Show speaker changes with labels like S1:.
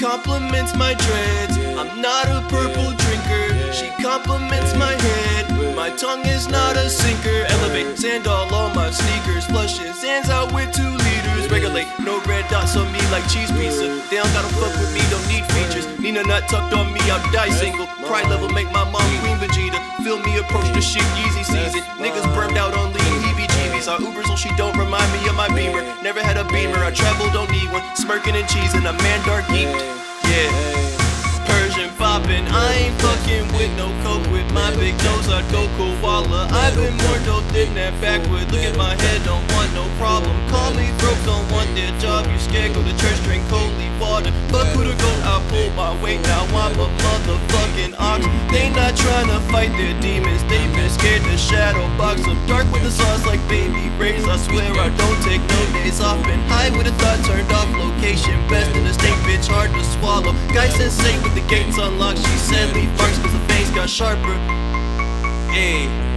S1: Compliments my dreads. I'm not a purple drinker. She compliments my head. My tongue is not a sinker. Elevate sand all on my sneakers. Flushes hands out with two liters. Regulate, no red dots on me like cheese pizza. They don't gotta fuck with me, don't need features. Nina not tucked on me, I'll die single. Pride level make my mom Queen Vegeta. Feel me approach the shit easy season. Niggas burned out on lean heebie jeebies. Our Ubers, so she don't remind me of my beamer. Never had a beamer, I travel, don't need one. Smirking and cheesing, a man dark geeked. I ain't fucking with no coke with my big nose. I'd go koala. I've been more dope than that backward. Look at my head, don't want no problem. Call me broke, don't want their job. You scared, go to church, drink holy water. Fuck who to go, I pull my weight. Now I'm a motherfucking ox. They not trying to fight their demons. They been scared to shadow box. I'm dark with the sauce like baby rays. I swear I don't take no days off. Been high with a thought turned off. Location best in the state, bitch, hard to swallow. Guy safe, with the gates unlocked. She said leave marks cause the fangs got sharper. Hey.